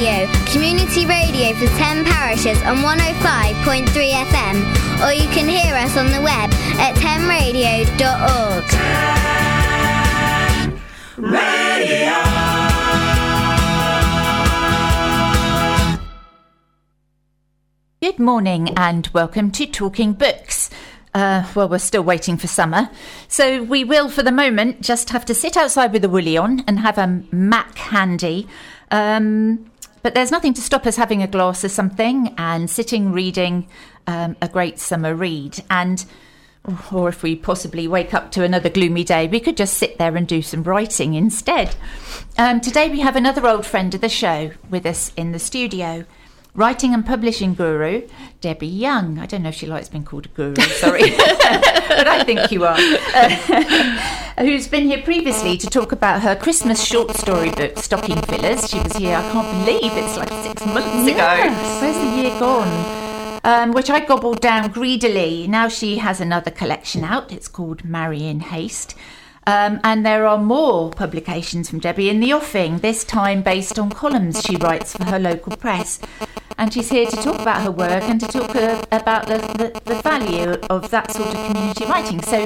Radio, community radio for 10 parishes on 105.3 FM, or you can hear us on the web at 10radio.org. 10 Radio. Good morning and welcome to Talking Books. Uh, well, we're still waiting for summer, so we will, for the moment, just have to sit outside with a woolly on and have a Mac handy. Um, but there's nothing to stop us having a glass of something and sitting reading um, a great summer read. And or if we possibly wake up to another gloomy day, we could just sit there and do some writing instead. Um, today we have another old friend of the show with us in the studio writing and publishing guru, Debbie Young. I don't know if she likes being called a guru, sorry, but I think you are. Uh, who's been here previously to talk about her Christmas short story book, Stocking Fillers. She was here, I can't believe it's like six months yes. ago. Where's the year gone? Um, which I gobbled down greedily. Now she has another collection out. It's called Marry in Haste. Um, and there are more publications from Debbie in the offing, this time based on columns she writes for her local press. And she's here to talk about her work and to talk uh, about the, the, the, value of that sort of community writing. So,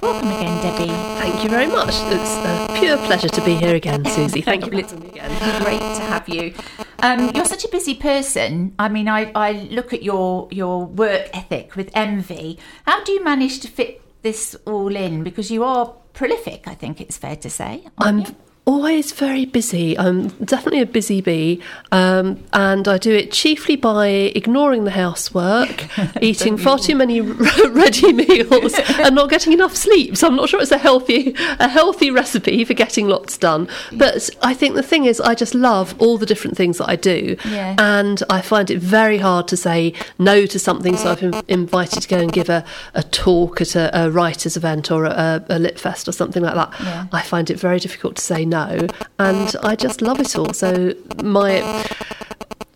welcome again, Debbie. Thank you very much. It's a pure pleasure to be here again, Suzie. Thank you for listening again. Great to have you. Um, you're such a busy person. I mean, I, I look at your, your work ethic with envy. How do you manage to fit this all in? Because you are prolific, I think it's fair to say. I'm you? Always very busy. I'm definitely a busy bee, um, and I do it chiefly by ignoring the housework, eating far too many ready meals, and not getting enough sleep. So I'm not sure it's a healthy a healthy recipe for getting lots done. But I think the thing is, I just love all the different things that I do, yeah. and I find it very hard to say no to something. So I've been invited to go and give a, a talk at a, a writers' event or a, a lit fest or something like that. Yeah. I find it very difficult to say no know, and I just love it all. So my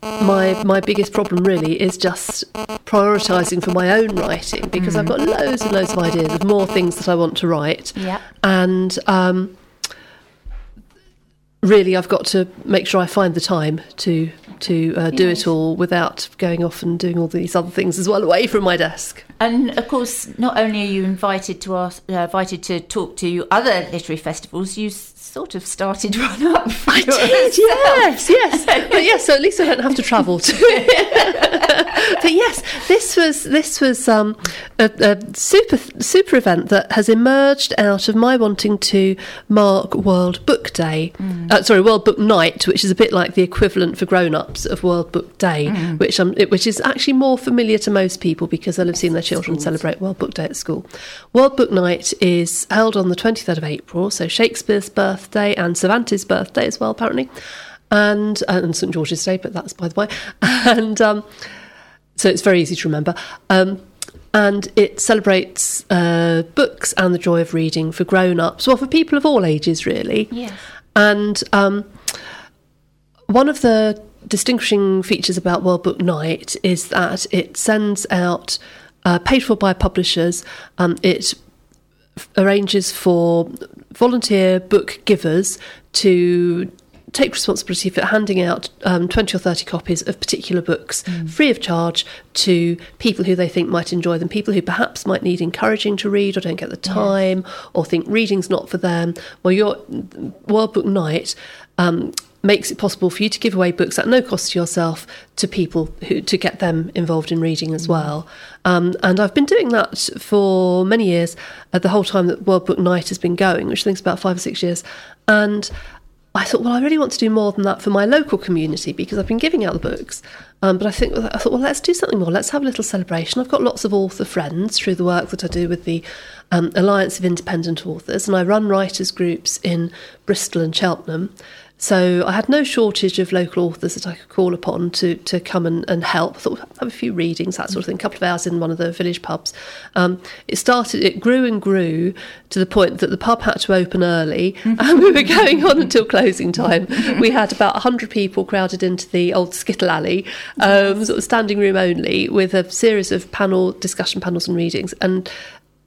my my biggest problem really is just prioritizing for my own writing because mm. I've got loads and loads of ideas of more things that I want to write. Yeah. And um, really, I've got to make sure I find the time to to uh, do yes. it all without going off and doing all these other things as well away from my desk. And of course, not only are you invited to ask, uh, invited to talk to other literary festivals, you sort of started one up. I did, yes, yes, but yes. So at least I don't have to travel to. but yes, this was this was um, a, a, super super event that has emerged out of my wanting to mark World Book Day. Mm. Uh, sorry, World Book Night, which is a bit like the equivalent for grown-ups of World Book Day, mm. which um, it, which is actually more familiar to most people because they'll have seen their children Schools. celebrate World Book Day at school. World Book Night is held on the 23rd of April, so Shakespeare's birthday birthday and Cervantes' birthday as well, apparently, and uh, and St George's Day, but that's by the way. And um, so it's very easy to remember. Um, and it celebrates uh, books and the joy of reading for grown-ups, well, for people of all ages, really. Yes. And um, one of the distinguishing features about World Book Night is that it sends out, uh, paid for by publishers, um, it arranges for volunteer book givers to take responsibility for handing out um, 20 or 30 copies of particular books mm. free of charge to people who they think might enjoy them, people who perhaps might need encouraging to read or don't get the time or think reading's not for them. Well, your World Book Night um, makes it possible for you to give away books at no cost to yourself to people who to get them involved in reading as mm. well. Um, and I've been doing that for many years, uh, the whole time that World Book Night has been going, which I think is about five or six years. And I thought, well, I really want to do more than that for my local community because I've been giving out the books. Um, but I think I thought, well, let's do something more. Let's have a little celebration. I've got lots of author friends through the work that I do with the um, Alliance of Independent Authors, and I run writers groups in Bristol and Cheltenham. So I had no shortage of local authors that I could call upon to, to come and, and help. I thought I'd have a few readings, that sort of thing, a couple of hours in one of the village pubs. Um, it started, it grew and grew to the point that the pub had to open early and we were going on until closing time. We had about 100 people crowded into the old Skittle Alley, um, sort of standing room only, with a series of panel discussion panels and readings. And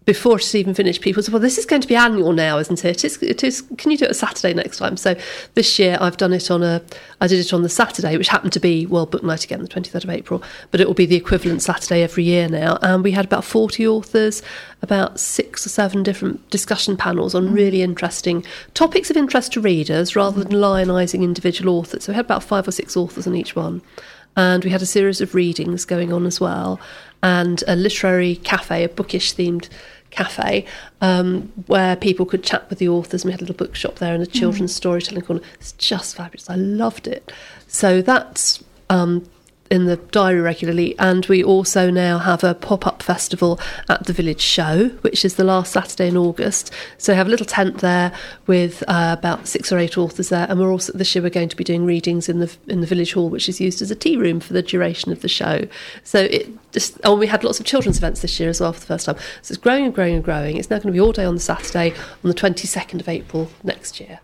before it's even finished, people said, "Well, this is going to be annual now, isn't it? It's, it is. Can you do it a Saturday next time?" So this year, I've done it on a. I did it on the Saturday, which happened to be World Book Night again, the twenty third of April. But it will be the equivalent Saturday every year now. And we had about forty authors, about six or seven different discussion panels on mm. really interesting topics of interest to readers, rather than lionising individual authors. So we had about five or six authors on each one and we had a series of readings going on as well, and a literary cafe, a bookish themed cafe, um, where people could chat with the authors. And we had a little bookshop there and a children's mm. storytelling corner. It's just fabulous. I loved it. So that's um, in the diary regularly, and we also now have a pop up festival at the Village Show, which is the last Saturday in August. So we have a little tent there with uh, about six or eight authors there, and we're also this year we're going to be doing readings in the in the Village Hall, which is used as a tea room for the duration of the show. So it just oh, we had lots of children's events this year as well for the first time. So it's growing and growing and growing. It's now going to be all day on the Saturday on the twenty second of April next year.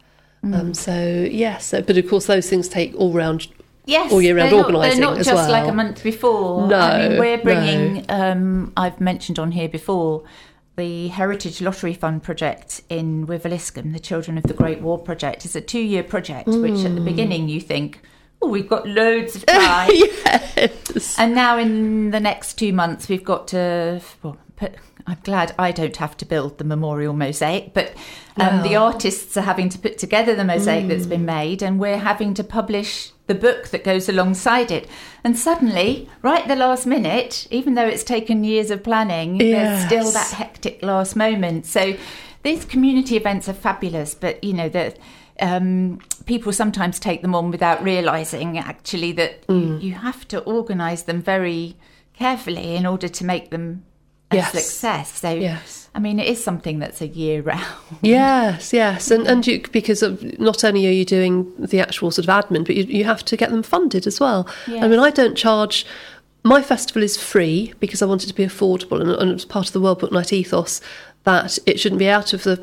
Mm. Um, so yes, but of course those things take all round Yes, all year round organising They're not as just well. like a month before. No, I mean we're bringing. no. Um, I've mentioned on here before the Heritage Lottery Fund project in Wiveliscombe, the Children of the Great War project, is a two-year project. Which at the beginning you think, oh, we've got loads of time, yes. and now in the next two months we've got to. Well, put, I'm glad I don't have to build the memorial mosaic, but um, the artists are having to put together the mosaic that's been made, and we're having to publish the book that goes alongside it. And suddenly, right at the last minute, even though it's taken years of planning, there's still that hectic last moment. So these community events are fabulous, but you know that. Um, people sometimes take them on without realizing actually that Mm. you, you have to organize them very carefully in order to make them Yes. success. So, Yes. I mean, it is something that's a year round. Yes, yes, and and you, because of, not only are you doing the actual sort of admin, but you, you have to get them funded as well. I mean, I don't charge. My festival is free because I want it to be affordable, and, and it's part of the World Book Night ethos that it shouldn't be out of the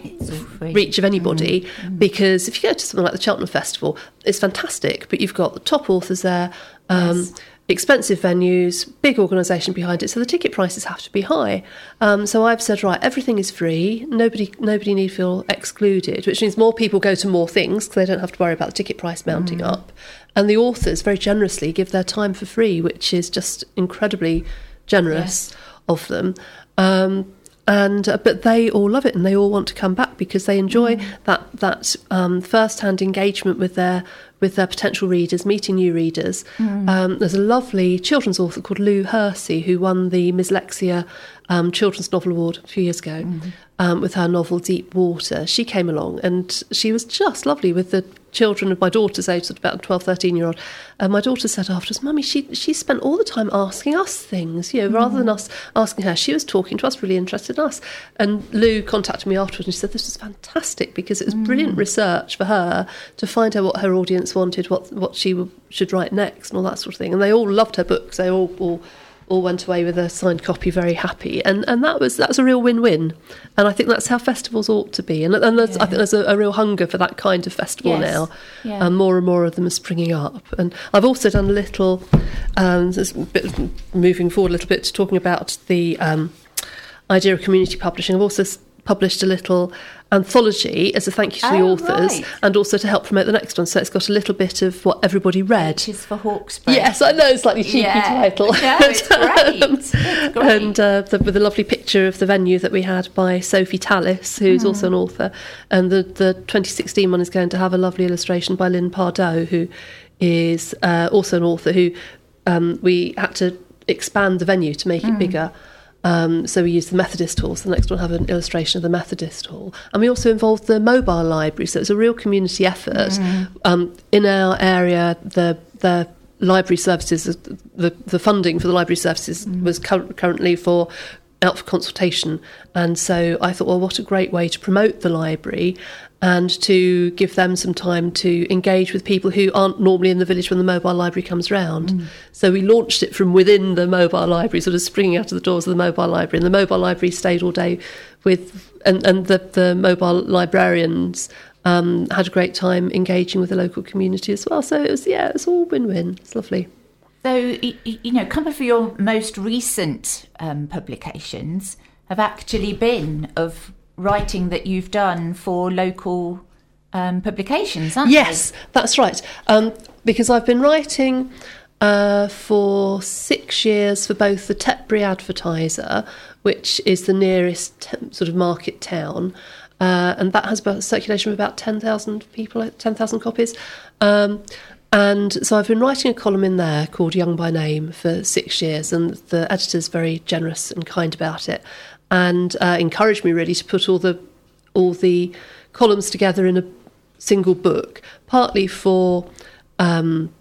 reach of anybody. Because if you go to something like the Cheltenham Festival, it's fantastic, but you've got the top authors there. Um, Yes. Expensive venues, big organisation behind it, so the ticket prices have to be high. Um, so I've said, right, everything is free. Nobody, nobody need feel excluded, which means more people go to more things because they don't have to worry about the ticket price mounting up. And the authors very generously give their time for free, which is just incredibly generous of them. Um, and uh, but they all love it and they all want to come back because they enjoy that that um, first-hand engagement with their with their potential readers, meeting new readers. Um, there's a lovely children's author called Lou Hersey who won the Mslexia um, Children's Novel Award a few years ago um, with her novel Deep Water. She came along and she was just lovely with the children of my daughter's age, sort of about 12, 13 year old. And my daughter said afterwards, Mummy, she, she spent all the time asking us things, you know, rather than mm. us asking her. She was talking to us, really interested in us. And Lou contacted me afterwards and she said this was fantastic because it was brilliant mm. research for her to find out what her audience wanted, what, what she w- should write next, and all that sort of thing. And they all loved her books. They all, all all went away with a signed copy very happy. And and that was that's a real win-win. And I think that's how festivals ought to be. And, and there's, I think there's a, a real hunger for that kind of festival Yes. now. Yeah. and more and more of them are springing up. And I've also done a little um, bit moving forward a little bit to talking about the um, idea of community publishing. I've also published a little anthology as a thank you to the Oh, authors right. and also to help promote the next one so it's got a little bit of what everybody read Which is for Hawkesbury. Yes, I know, it's slightly cheeky Yeah. title. No, it's great. It's great. and uh, the, with a lovely picture of the venue that we had by Sophie Tallis, who's also Hmm. an author. And the, the 2016 one is going to have a lovely illustration by Lynn Pardoe, who is uh, also an author who um, we had to expand the venue to make Hmm. it bigger. Um, so we used the Methodist Hall. So the next one have an illustration of the Methodist Hall, and we also involved the mobile library. So it's a real community effort. Um, in our area, the the library services, the the funding for the library services was cur- currently for out for consultation, and so I thought, well, what a great way to promote the library and to give them some time to engage with people who aren't normally in the village when the mobile library comes round. So we launched it from within the mobile library, sort of springing out of the doors of the mobile library, and the mobile library stayed all day with, and, and the, the mobile librarians um, had a great time engaging with the local community as well. So it was, yeah, it was all win-win. It's lovely. So, you know, a couple of your most recent um, publications have actually been of writing that you've done for local um, publications, aren't yes, that's right. Um, because I've been writing uh, for six years for both the Tetbury Advertiser, which is the nearest sort of market town, uh, and that has a circulation of about 10,000 people, 10,000 copies. Um, and so I've been writing a column in there called Young by Name for six years, and the editor's very generous and kind about it, and uh, encouraged me really to put all the all the columns together in a single book, partly for um,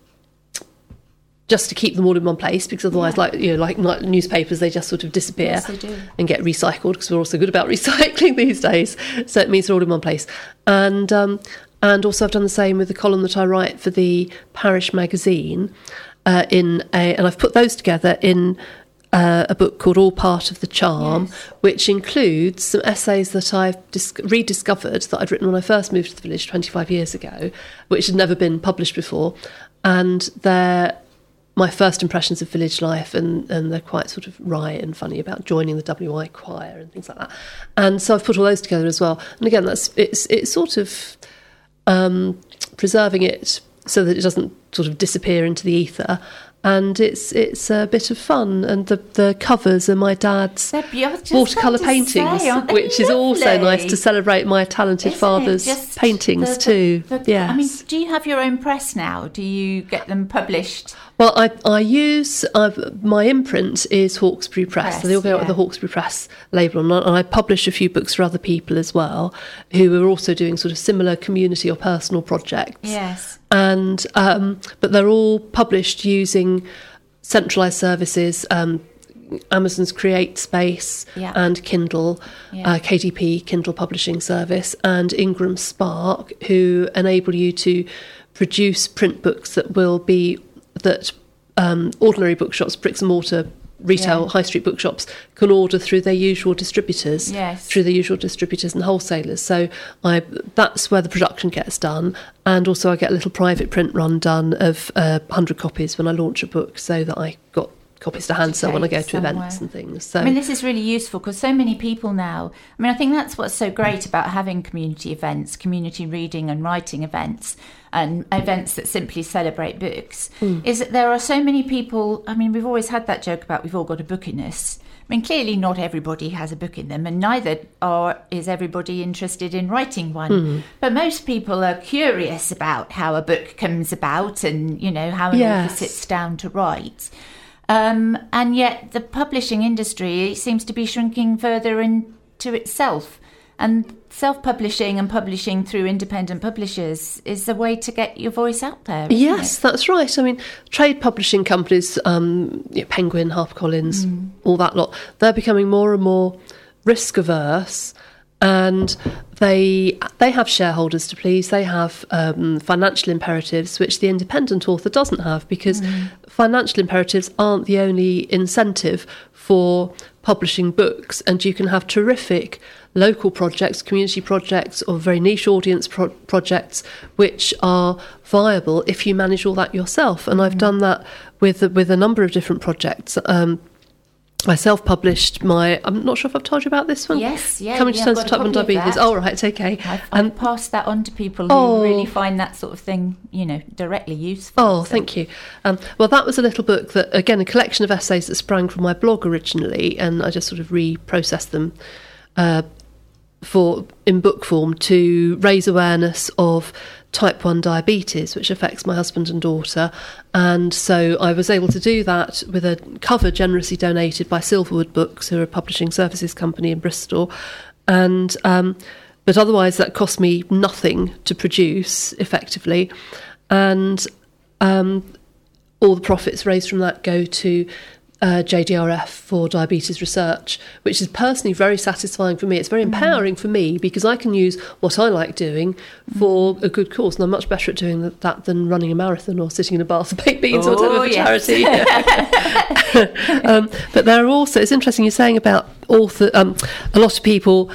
just to keep them all in one place because otherwise yeah. like you know like, newspapers they just sort of disappear yes, and get recycled because we're also good about recycling these days. So it means they're all in one place. And um, and also I've done the same with the column that I write for the parish magazine uh, in a and I've put those together in uh, a book called All Part of the Charm, yes. which includes some essays that I've dis- rediscovered that I'd written when I first moved to the village 25 years ago, which had never been published before. And they're my first impressions of village life, and, and they're quite sort of wry and funny about joining the WI choir and things like that. And so I've put all those together as well. And again, that's it's it's sort of um, preserving it so that it doesn't sort of disappear into the ether. And it's it's a bit of fun, and the, the covers are my dad's watercolour paintings, say, which is also nice to celebrate my talented Isn't father's paintings the, too. The, yes. I mean, do you have your own press now? Do you get them published? Well, I, I use uh, my imprint is Hawkesbury Press, Press so they all go out yeah. with the Hawkesbury Press label, and I, and I publish a few books for other people as well, who are also doing sort of similar community or personal projects. Yes. And um, but they're all published using centralised services. Um, Amazon's CreateSpace Yeah. and Kindle, Yeah. uh, KDP Kindle Publishing Service, and IngramSpark, who enable you to produce print books that will be that um, ordinary bookshops, bricks and mortar retail Yeah. high street bookshops can order through their usual distributors Yes. through the usual distributors and wholesalers so i that's where the production gets done and also i get a little private print run done of uh, 100 copies when i launch a book so that i got copies to hand sell when i go to events and things so I mean, this is really useful because so many people now. I mean, I think that's what's so great about having community events, community reading and writing events, and events that simply celebrate books. Hmm. Is that there are so many people. I mean, we've always had that joke about we've all got a book in us. I mean, clearly not everybody has a book in them, and neither are is everybody interested in writing one. Hmm. But most people are curious about how a book comes about, and you know how an Yes. author sits down to write. Um, and yet, the publishing industry seems to be shrinking further into itself. And self publishing and publishing through independent publishers is the way to get your voice out there. Yes, it? that's right. I mean, trade publishing companies, um, you know, Penguin, HarperCollins, Mm. all that lot, they're becoming more and more risk averse, and they they have shareholders to please. They have um, financial imperatives, which the independent author doesn't have, because Mm. financial imperatives aren't the only incentive for publishing books, and you can have terrific local projects, community projects, or very niche audience pro- projects, which are viable if you manage all that yourself. And I've done that with with a number of different projects. Um, I self-published my. I'm not sure if I've told you about this one. Yes, yeah, Coming to yeah, terms with type 1 diabetes. Oh, right, okay. I've, And- I've passed that on to people who Oh. really find that sort of thing, you know, directly useful. Oh, So- thank you. Um, well, that was a little book that, again, a collection of essays that sprang from my blog originally, and I just sort of reprocessed them uh, for in book form to raise awareness of type 1 diabetes, which affects my husband and daughter. And so I was able to do that with a cover generously donated by Silverwood Books, who are a publishing services company in Bristol. And um, but otherwise, that cost me nothing to produce effectively. And um, all the profits raised from that go to uh, JDRF for diabetes research, which is personally very satisfying for me. It's very empowering for me because I can use what I like doing for a good cause, and I'm much better at doing that- than running a marathon or sitting in a bath of baked beans or whatever Oh, for yes. charity. um, but there are also, it's interesting you're saying about author, um, a lot of people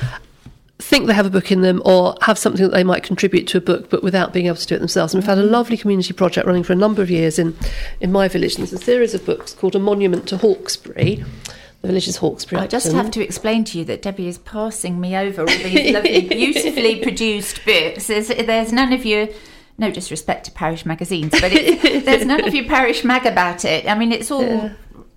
think they have a book in them or have something that they might contribute to a book but without being able to do it themselves. And we've had a lovely community project running for a number of years in, in my village. And there's a series of books called A Monument to Hawkesbury the village's Hawkesbury. I just have to explain to you that Debbie is passing me over all these lovely, beautifully produced books. There's, there's none of your, no disrespect to parish magazines, but it, there's none of your parish mag about it. I mean, it's all,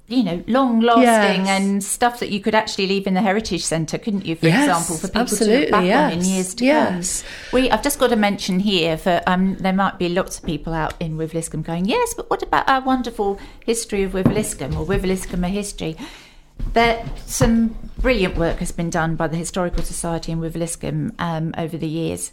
you know, long lasting Yes. and stuff that you could actually leave in the Heritage Centre, couldn't you, for Yes, example, for people absolutely, to look back on in years to yes. come. We, I've just got to mention here for um, there might be lots of people out in Wiveliscombe going, yes, but what about our wonderful history of Wiveliscombe or Wiveliscombe a history? There, some brilliant work has been done by the Historical Society in Wiveliscombe um, over the years,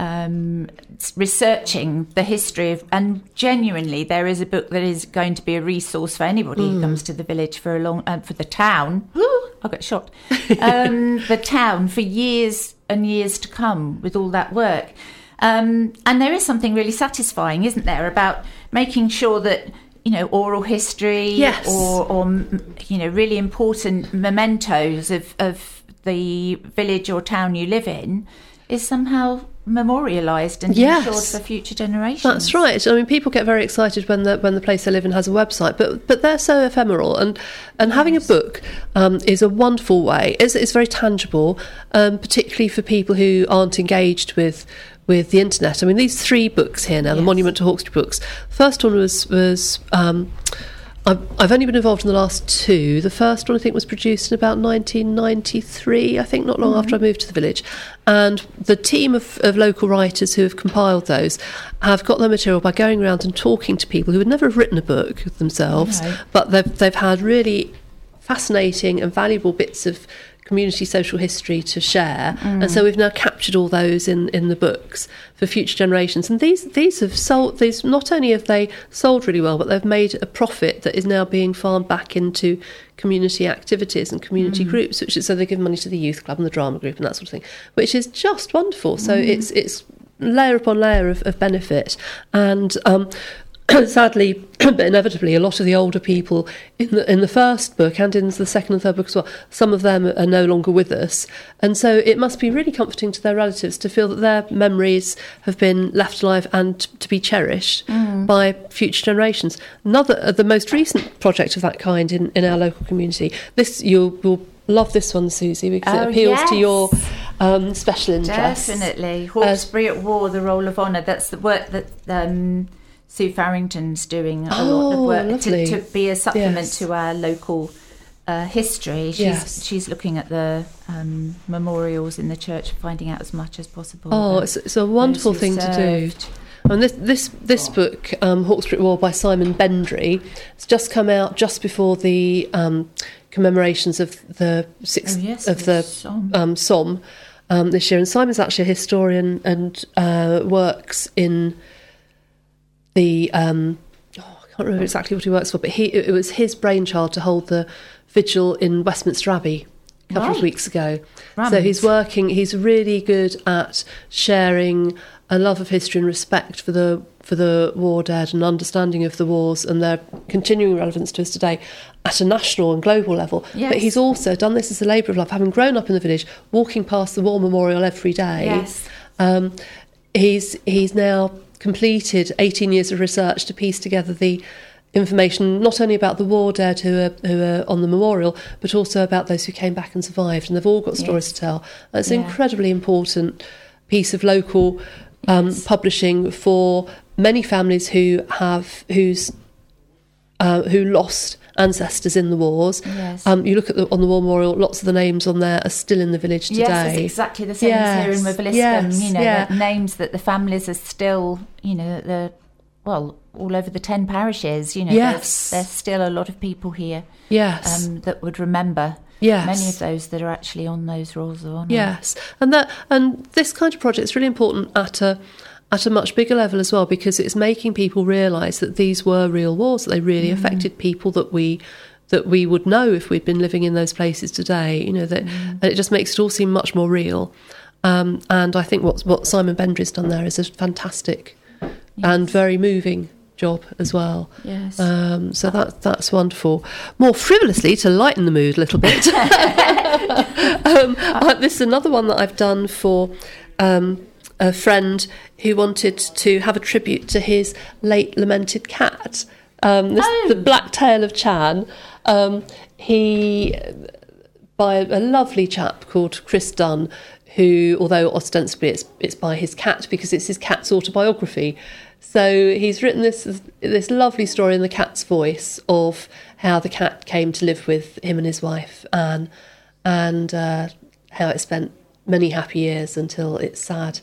um, researching the history of, and genuinely, there is a book that is going to be a resource for anybody who comes to the village for a long, uh, for the town. I got shocked. Um, the town for years and years to come with all that work. Um, and there is something really satisfying, isn't there, about making sure that you know oral history Yes. or, or you know really important mementos of, of the village or town you live in is somehow memorialised and Yes. ensured for future generations. That's right. I mean, people get very excited when the when the place they live in has a website, but but they're so ephemeral, and and having a book um, is a wonderful way. It's, it's very tangible, um, particularly for people who aren't engaged with with the internet. I mean, these three books here now, the Monument to Hawkesbury books. First one was was. Um, I've, I've only been involved in the last two. The first one, I think, was produced in about 1993, I think, not long mm-hmm. after I moved to the village. And the team of, of local writers who have compiled those have got their material by going around and talking to people who would never have written a book themselves, No. but they've, they've had really fascinating and valuable bits of community social history to share. And mm. so we've now captured all those in in the books for future generations. And these these have sold these not only have they sold really well but they've made a profit that is now being farmed back into community activities and community mm. groups which is so they give money to the youth club and the drama group and that sort of thing which is just wonderful. So mm. it's it's layer upon layer of, of benefit. And um sadly, but inevitably, a lot of the older people in the in the first book and in the second and third book as well, some of them are no longer with us, and so it must be really comforting to their relatives to feel that their memories have been left alive and to be cherished by future generations. Another, uh, the most recent project of that kind in, in our local community. This you'll, you'll love this one, Suzie, because Oh, it appeals to your um, special interests. Definitely. Hawkesbury at War, the Roll of Honour. That's the work that um, Sue Farrington's doing a lot of Oh, work to, to be a supplement Yes. to our local uh, history. She's, Yes. she's looking at the um, memorials in the church, finding out as much as possible. Oh, it's, it's a wonderful thing to do. And this this this book, um, Hawkesbury War by Simon Bendry, has just come out just before the um, commemorations of the sixth Oh, yes, of the the Somme. um, um, this year. And Simon's actually a historian and uh, works in the. Um, oh, I can't remember exactly what he works for, but he it was his brainchild to hold the vigil in Westminster Abbey a couple of weeks ago. So he's working. He's really good at sharing a love of history and respect for the for the war dead and understanding of the wars and their continuing relevance to us today at a national and global level. But he's also done this as a labour of love, having grown up in the village, walking past the war memorial every day. Yes. Um, he's he's now completed 18 years of research to piece together the information not only about the war dead who are, who are on the memorial, but also about those who came back and survived, and they've all got stories Yes. to tell. And it's an incredibly important piece of local um, Yes. publishing for many families who have whose uh, who lost ancestors in the wars. Yes. Um, you look at the, on the war memorial; lots of the names on there are still in the village today. Yes, exactly the same as here in Yes, Wiveliscombe. yes, you know, yeah. the names that the families are still, you know, the well, all over the ten parishes. You know, Yes. there's, there's still a lot of people here Yes. um, that would remember Yes. many of those that are actually on those rolls of honour. Yes, and that and this kind of project is really important at a at a much bigger level as well because it's making people realise that these were real wars that they really affected people that we that we would know if we'd been living in those places today. You know that, and it just makes it all seem much more real. Um, and I think what what Simon Bendry's done there is a fantastic and very moving job as well. Yes. Um, so that that's wonderful. More frivolously to lighten the mood a little bit. um, I, this is another one that I've done for um, a friend who wanted to have a tribute to his late lamented cat. Um, this, Oh. The Black Tail of Chan. Um, he, by a lovely chap called Chris Dunn, who, although ostensibly it's it's by his cat because it's his cat's autobiography. So he's written this this lovely story in the cat's voice of how the cat came to live with him and his wife Anne, and uh, how it spent many happy years until its sad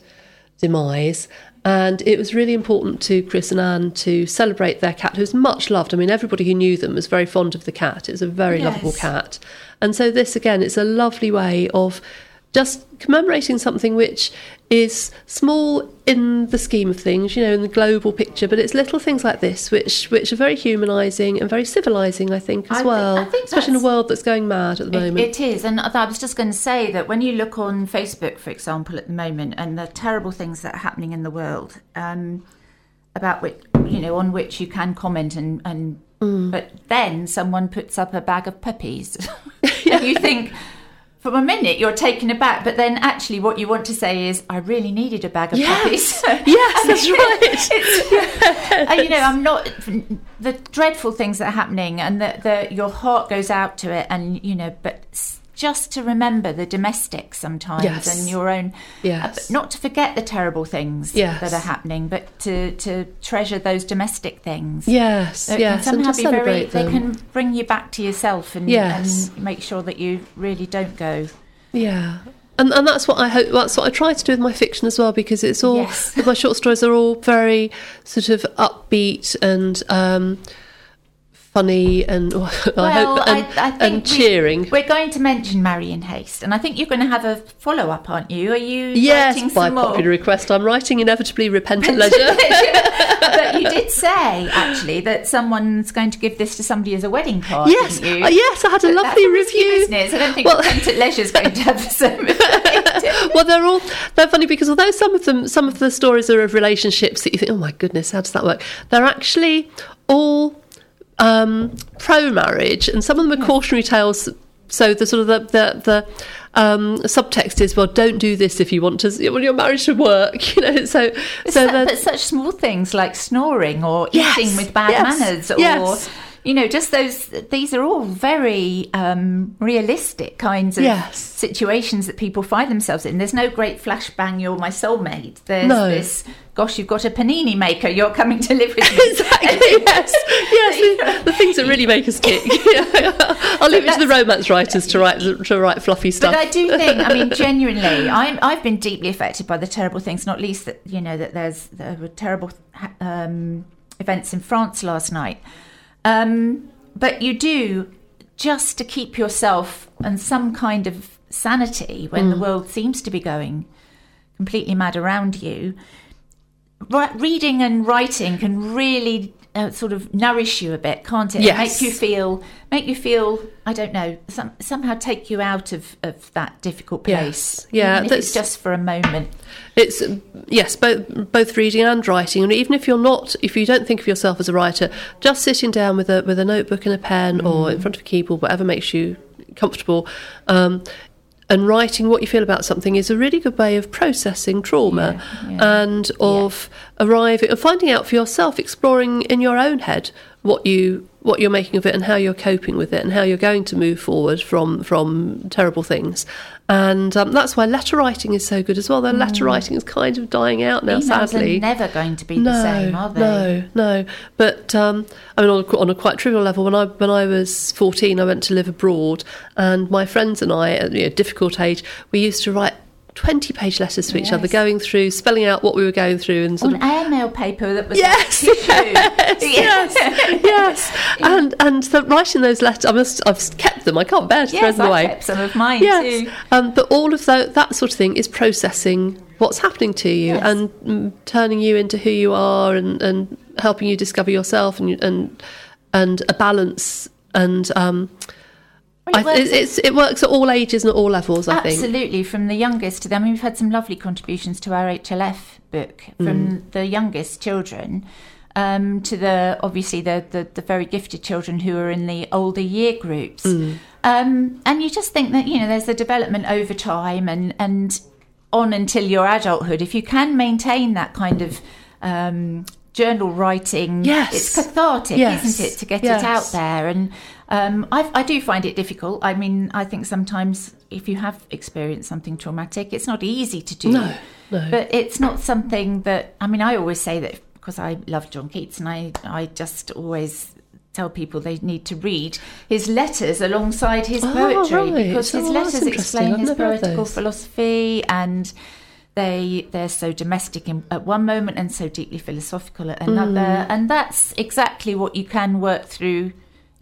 demise. And it was really important to Chris and Anne to celebrate their cat, who's much loved. I mean, everybody who knew them was very fond of the cat. It was a very Yes. lovable cat. And so, this again, it's a lovely way of just commemorating something which is small in the scheme of things, you know, in the global picture, but it's little things like this which which are very humanising and very civilising, I think, as I well. I think especially in a world that's going mad at the It, moment. it is, and I was just going to say that when you look on Facebook, for example, at the moment, and the terrible things that are happening in the world, um, about which you know, on which you can comment, and and Mm. but then someone puts up a bag of puppies, and you think. For a minute, you're taken aback, but then actually, what you want to say is, "I really needed a bag of Yes. puppies." Yes, that's right. and you know, I'm not the dreadful things that are happening, and that the, your heart goes out to it, and you know, but just to remember the domestics sometimes Yes. and your own, Yes. uh, but not to forget the terrible things Yes. that are happening, but to to treasure those domestic things. yes, It yes, can and somehow to be very. celebrate They can bring you back to yourself and, Yes. and make sure that you really don't go. Yeah. And, and that's what I hope. That's what I try to do with my fiction as well, because it's all Yes. my short stories are all very sort of upbeat and um, funny and I Well, hope and, I, I and cheering. We're going to mention Marry in Haste, and I think you're going to have a follow up, aren't you? Are you writing Yes, by some more? popular request, I'm writing inevitably Repent at Leisure. but you did say actually that someone's going to give this to somebody as a wedding card. yes, uh, yes, I had a That's lovely review. business. I don't think Well- Repent at Leisure's going to have effect. well, they're all they're funny because although some of them, some of the stories are of relationships that you think, oh my goodness, how does that work? They're actually all um, pro-marriage, and some of them are cautionary tales. So the sort of the the, the um, subtext is, well, don't do this if you want to. Well, your marriage should work, you know. So so Su- they're- but such small things like snoring or Yes, eating with bad yes, manners or yes. You know just those these are all very um, realistic kinds of Yes. situations that people find themselves in there's no great flashbang you're my soulmate there's No. this gosh you've got a panini maker you're coming to live with me Exactly. yes. Yes. The, the things that really make us tick. I'll leave it to the romance writers to write to write fluffy stuff. But I do think, I mean, genuinely, I'm, I've been deeply affected by the terrible things. Not least that you know that there's there were terrible um, events in France last night. Um, but you do just to keep yourself and some kind of sanity when the world seems to be going completely mad around you. Ri- reading and writing can really uh, sort of nourish you a bit, can't it? Yes. Make you feel, make you feel. I don't know. Some, somehow take you out of, of that difficult place. Yes. Yeah, even if it's that's- just for a moment. It's yes, both both reading and writing, and even if you're not, if you don't think of yourself as a writer, just sitting down with a with a notebook and a pen, or Mm. in front of a keyboard, whatever makes you comfortable, um, and writing what you feel about something is a really good way of processing trauma Yeah, yeah. and of arriving of finding out for yourself, exploring in your own head what you what you're making of it and how you're coping with it and how you're going to move forward from from terrible things. And um, that's why letter writing is so good as well. Though letter writing is kind of dying out now, Mm. Emails sadly. are never going to be the same, are they? No, no. But um, I mean, on a, on a quite trivial level, when I when I was fourteen, I went to live abroad, and my friends and I, at a difficult age, we used to write. 20 page letters to each other, going through, spelling out what we were going through, and sort On of airmail paper that was Yes, tissue. yes, yes, and and the, writing those letters, I must, I've kept them. I can't bear to throw Yes, them I away. kept some of mine Yes, too. um, but all of tho- that sort of thing is processing what's happening to you Yes. and mm, turning you into who you are and, and helping you discover yourself and and and a balance and um, Well, it I, it's, it works at all ages and at all levels. I think. Absolutely, from the youngest to them. I mean, we've had some lovely contributions to our HLF book from Mm. the youngest children um, to the obviously the, the the very gifted children who are in the older year groups. Mm. Um, and you just think that you know there's a development over time and and on until your adulthood. If you can maintain that kind of um, journal writing. Yes. It's cathartic, Yes. isn't it, to get Yes. it out there? And um, I, I do find it difficult. I mean, I think sometimes if you have experienced something traumatic, it's not easy to do. No, no. But it's not something that, I mean, I always say that because I love John Keats and I, I just always tell people they need to read his letters alongside his Oh, poetry right. because his Oh, letters explain I've his poetical philosophy and they they're so domestic in, at one moment and so deeply philosophical at another Mm. and that's exactly what you can work through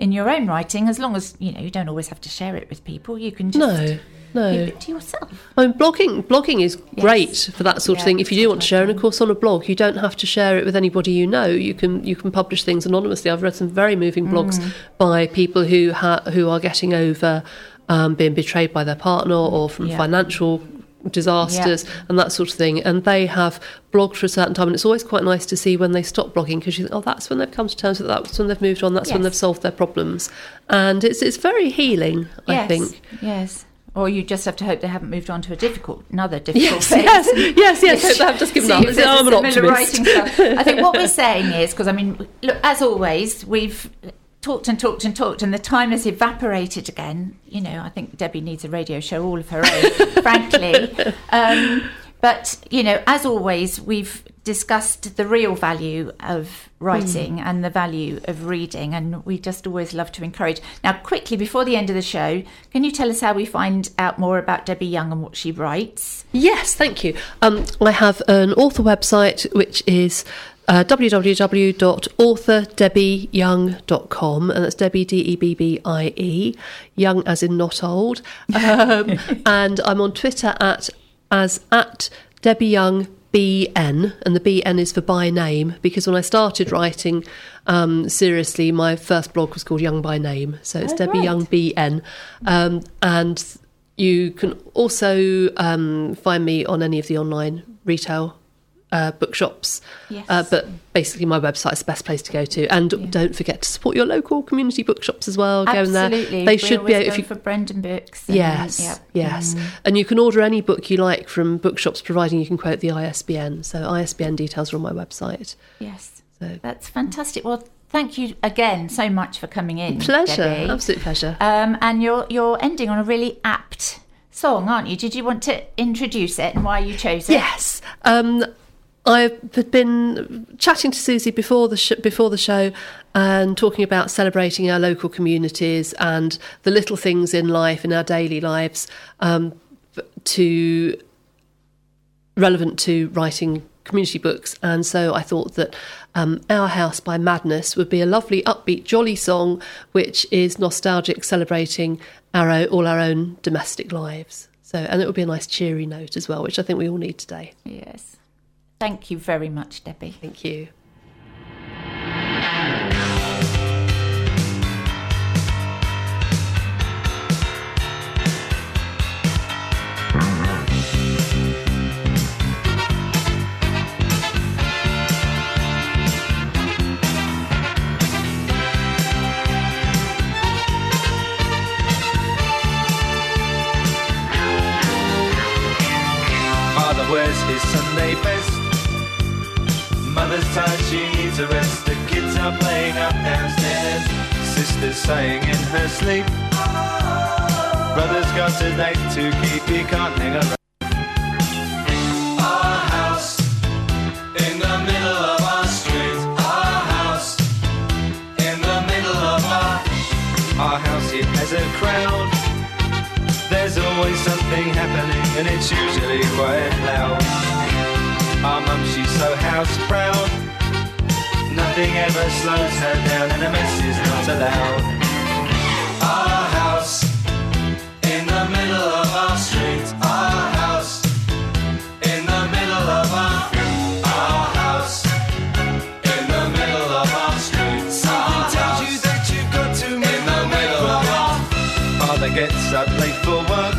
in your own writing as long as you know you don't always have to share it with people you can just No, no. keep it to yourself I mean, blogging blogging is great for that sort of thing. If you do want to share, and of course, on a blog, you don't have to share it with anybody you know. You can you can publish things anonymously. I've read some very moving blogs Mm. by people who ha- who are getting over um, being betrayed by their partner or from Yeah. financial disasters and that sort of thing. And they have blogged for a certain time, and it's always quite nice to see when they stop blogging because you think, oh, that's when they've come to terms with that. That's when they've moved on. That's when they've solved their problems, and it's it's very healing. I yes think. yes or you just have to hope they haven't moved on to a difficult another difficult Yes, phase yes, yes, yes. hope they have just given up. if there's oh, I'm an optimist. I think what we're saying is because I mean, look, as always, we've talked and talked and talked, and the time has evaporated again. You know, I think Debbie needs a radio show all of her own, frankly. Um, but you know, as always, we've discussed the real value of writing and the value of reading, and we just always love to encourage. Now, quickly before the end of the show, can you tell us how we find out more about Debbie Young and what she writes? Yes, thank you. Um, I have an author website which is uh, www.authordebbieyoung.com, and that's Debbie D E B B I E, young as in not old. Um, and I'm on Twitter at as at Debbie Young BN, and the BN is for by name because when I started writing um, seriously, my first blog was called Young by Name, so it's Oh, Debbie right. Young BN, um, and you can also um, find me on any of the online retail uh, bookshops. Yes. Uh, but basically, my website is the best place to go to. And don't forget to support your local community bookshops as well. Go in there. Absolutely, They We're should be able, if you for Brendan books. and- Yes, yeah. yes. Mm. And you can order any book you like from bookshops, providing you can quote the ISBN. So ISBN details are on my website. Yes, So that's fantastic. Well, thank you again so much for coming in. pleasure, Debbie. absolute pleasure. Um, and you're you're ending on a really apt song, aren't you? Did you want to introduce it and why you chose it? Yes. Um, I've been chatting to Suzie before the sh- before the show and talking about celebrating our local communities and the little things in life in our daily lives um, to relevant to writing community books. And so I thought that um, Our House by Madness would be a lovely, upbeat, jolly song which is nostalgic, celebrating our all our own domestic lives. So, and it would be a nice cheery note as well, which I think we all need today. Yes. Thank you very much, Debbie. Thank you. A. The kids are playing up downstairs. Sister's sighing in her sleep. Brother's got a date to keep, he can't hang around. Our house in the middle of our street. Our house in the middle of our. Our house, it has a crowd. There's always something happening and it's usually quite loud. Our mum, she's so house proud. Nothing ever slows her down and a mess is not allowed. Our house in the middle of our street. Our house in the middle of our. Our house in the middle of our street. Something tells you that you've got to in the middle of our. Father gets up late for work.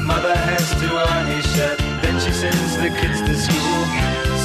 Mother has to iron his shirt. Then she sends the kids to school.